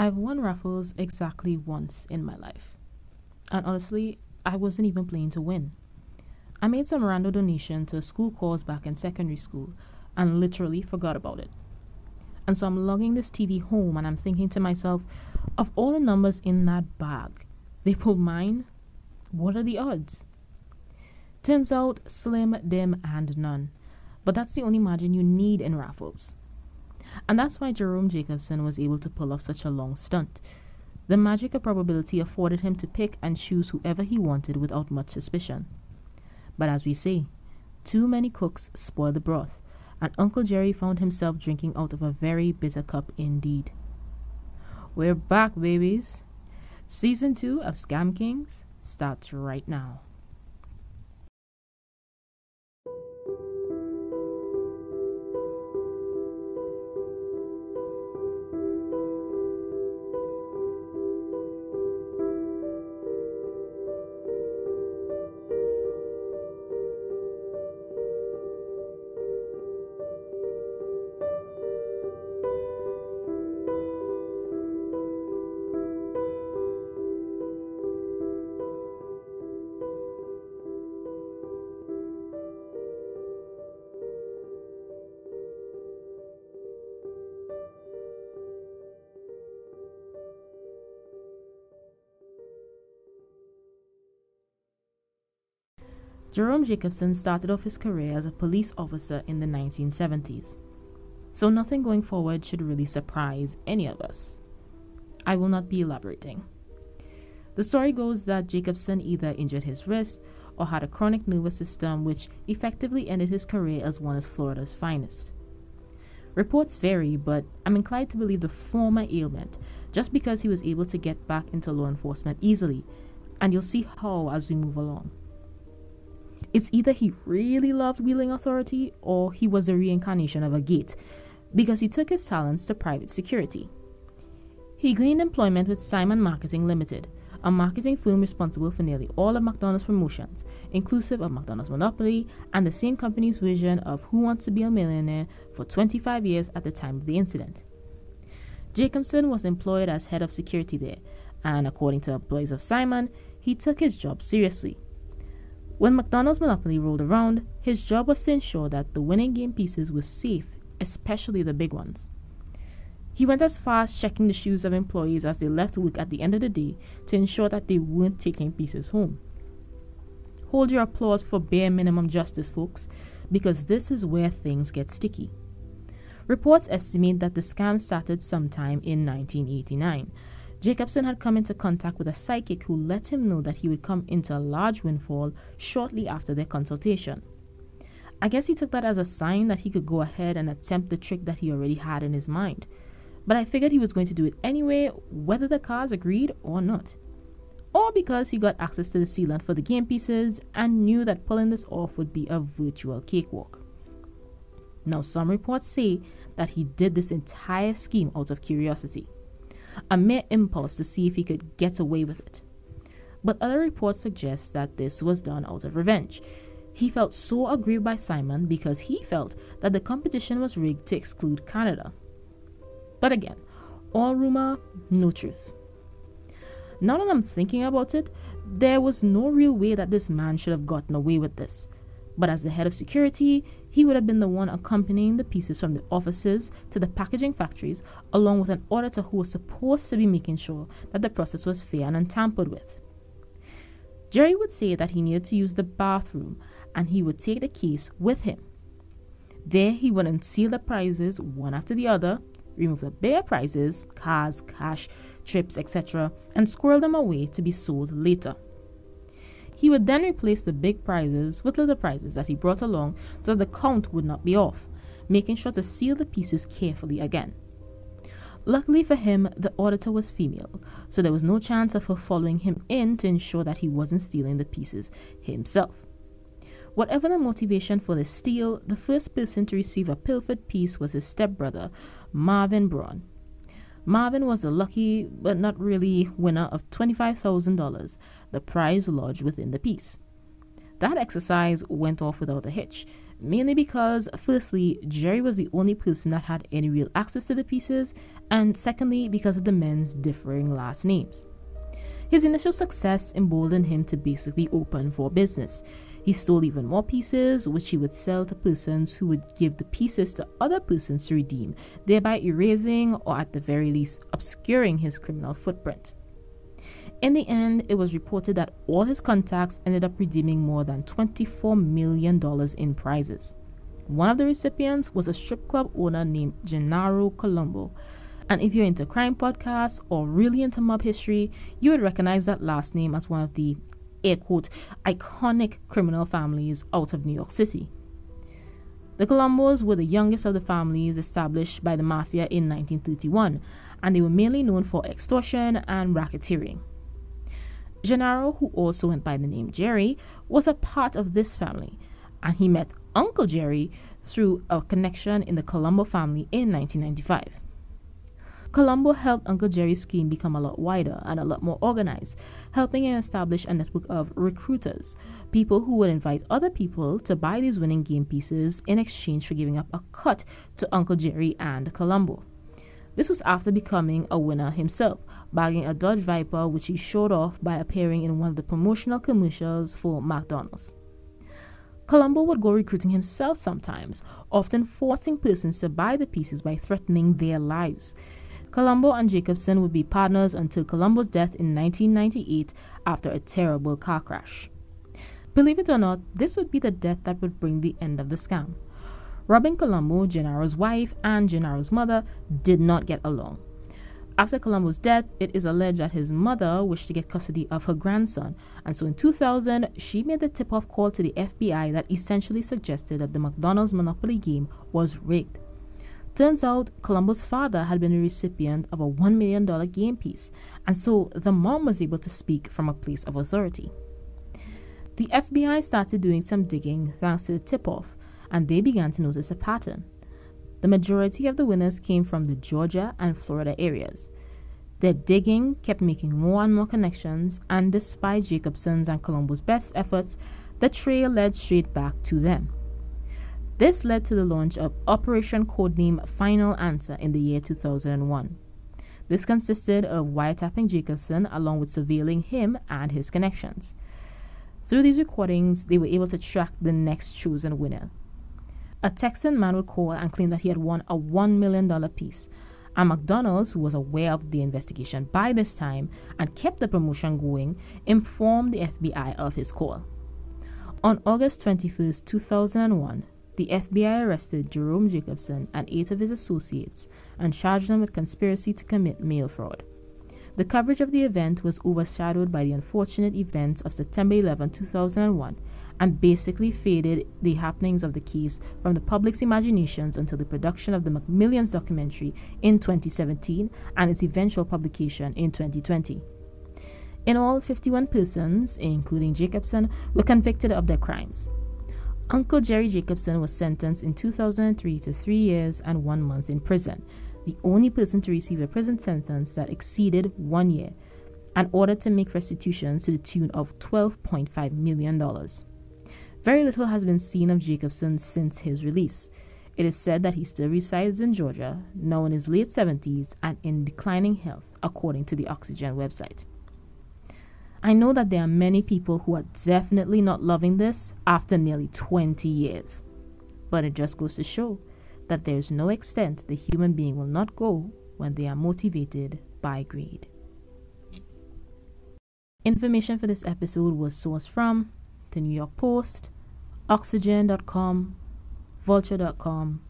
I've won raffles exactly once in my life. And honestly, I wasn't even playing to win. I made some random donation to a school cause back in secondary school and literally forgot about it. And so I'm logging this TV home and I'm thinking to myself, of all the numbers in that bag, they pulled mine? What are the odds? Turns out slim, dim, and none. But that's the only margin you need in raffles. And that's why Jerome Jacobson was able to pull off such a long stunt. The magic of probability afforded him to pick and choose whoever he wanted without much suspicion. But as we say, too many cooks spoil the broth, and Uncle Jerry found himself drinking out of a very bitter cup indeed. We're back, babies. Season 2 of Scam Kings starts right now. Jerome Jacobson started off his career as a police officer in the 1970s. So nothing going forward should really surprise any of us. I will not be elaborating. The story goes that Jacobson either injured his wrist or had a chronic nervous system which effectively ended his career as one of Florida's finest. Reports vary, but I'm inclined to believe the former ailment just because he was able to get back into law enforcement easily, and you'll see how as we move along. It's either he really loved wielding authority or he was a reincarnation of a gate because he took his talents to private security. He gained employment with Simon Marketing Limited, a marketing firm responsible for nearly all of McDonald's promotions, inclusive of McDonald's Monopoly and the same company's version of Who Wants to Be a Millionaire for 25 years at the time of the incident. Jacobson was employed as head of security there, and according to employees of Simon, he took his job seriously. When McDonald's monopoly rolled around, his job was to ensure that the winning game pieces were safe, especially the big ones. He went as far as checking the shoes of employees as they left work at the end of the day to ensure that they weren't taking pieces home. Hold your applause for bare minimum justice, folks, because this is where things get sticky. Reports estimate that the scam started sometime in 1989 Jacobson had come into contact with a psychic who let him know that he would come into a large windfall shortly after their consultation. I guess he took that as a sign that he could go ahead and attempt the trick that he already had in his mind. But I figured he was going to do it anyway, whether the cards agreed or not. Or because he got access to the sealant for the game pieces and knew that pulling this off would be a virtual cakewalk. Now, some reports say that he did this entire scheme out of curiosity a mere impulse to see if he could get away with it. But other reports suggest that this was done out of revenge. He felt so aggrieved by Simon because he felt that the competition was rigged to exclude Canada. But again, all rumor, no truth. Now that I'm thinking about it, there was no real way that this man should have gotten away with this. But as the head of security, he would have been the one accompanying the pieces from the offices to the packaging factories, along with an auditor who was supposed to be making sure that the process was fair and untampered with. Jerry would say that he needed to use the bathroom and he would take the case with him. There, he would unseal the prizes one after the other, remove the bare prizes, cars, cash, trips, etc., and squirrel them away to be sold later. He would then replace the big prizes with little prizes that he brought along so that the count would not be off, making sure to seal the pieces carefully again. Luckily for him, the auditor was female, so there was no chance of her following him in to ensure that he wasn't stealing the pieces himself. Whatever the motivation for the steal, the first person to receive a pilfered piece was his stepbrother, Marvin Braun. Marvin was the lucky but not really winner of $25,000, the prize lodged within the piece. That exercise went off without a hitch, mainly because, firstly, Jerry was the only person that had any real access to the pieces, and secondly, because of the men's differing last names. His initial success emboldened him to basically open for business. He stole even more pieces, which he would sell to persons who would give the pieces to other persons to redeem, thereby erasing or at the very least obscuring his criminal footprint. In the end, it was reported that all his contacts ended up redeeming more than $24 million in prizes. One of the recipients was a strip club owner named Gennaro Colombo. And if you're into crime podcasts or really into mob history, you would recognize that last name as one of the air quote iconic criminal families out of New York City. The Colombos were the youngest of the families established by the mafia in 1931, and they were mainly known for extortion and racketeering. Gennaro, who also went by the name Jerry, was a part of this family, and he met Uncle Jerry through a connection in the Colombo family in 1995. Colombo helped Uncle Jerry's scheme become a lot wider and a lot more organized, helping him establish a network of recruiters, people who would invite other people to buy these winning game pieces in exchange for giving up a cut to Uncle Jerry and Colombo. This was after becoming a winner himself, bagging a Dodge Viper which he showed off by appearing in one of the promotional commercials for McDonald's. Colombo would go recruiting himself sometimes, often forcing persons to buy the pieces by threatening their lives. Colombo and Jacobson would be partners until Colombo's death in 1998 after a terrible car crash. Believe it or not, this would be the death that would bring the end of the scam. Robin Colombo, Gennaro's wife, and Gennaro's mother did not get along. After Colombo's death, it is alleged that his mother wished to get custody of her grandson, and so in 2000, she made the tip off call to the FBI that essentially suggested that the McDonald's Monopoly game was rigged. Turns out, Colombo's father had been a recipient of a $1 million game piece, and so the mom was able to speak from a place of authority. The FBI started doing some digging thanks to the tip off, and they began to notice a pattern. The majority of the winners came from the Georgia and Florida areas. Their digging kept making more and more connections, and despite Jacobson's and Colombo's best efforts, the trail led straight back to them. This led to the launch of Operation Codename Final Answer in the year 2001. This consisted of wiretapping Jacobson along with surveilling him and his connections. Through these recordings, they were able to track the next chosen winner. A Texan man would call and claim that he had won a $1 million piece. And McDonald's, who was aware of the investigation by this time and kept the promotion going, informed the FBI of his call. On August 21, 2001, the FBI arrested Jerome Jacobson and eight of his associates and charged them with conspiracy to commit mail fraud. The coverage of the event was overshadowed by the unfortunate events of September 11, 2001, and basically faded the happenings of the case from the public's imaginations until the production of the McMillions documentary in 2017 and its eventual publication in 2020. In all, 51 persons, including Jacobson, were convicted of their crimes. Uncle Jerry Jacobson was sentenced in 2003 to three years and one month in prison, the only person to receive a prison sentence that exceeded one year, and ordered to make restitution to the tune of $12.5 million. Very little has been seen of Jacobson since his release. It is said that he still resides in Georgia, now in his late 70s and in declining health, according to the Oxygen website. I know that there are many people who are definitely not loving this after nearly 20 years. But it just goes to show that there is no extent the human being will not go when they are motivated by greed. Information for this episode was sourced from the New York Post, Oxygen.com, Vulture.com,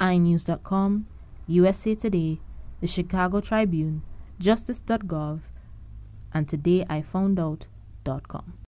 iNews.com, USA Today, the Chicago Tribune, Justice.gov, and today I found todayIfoundout.com.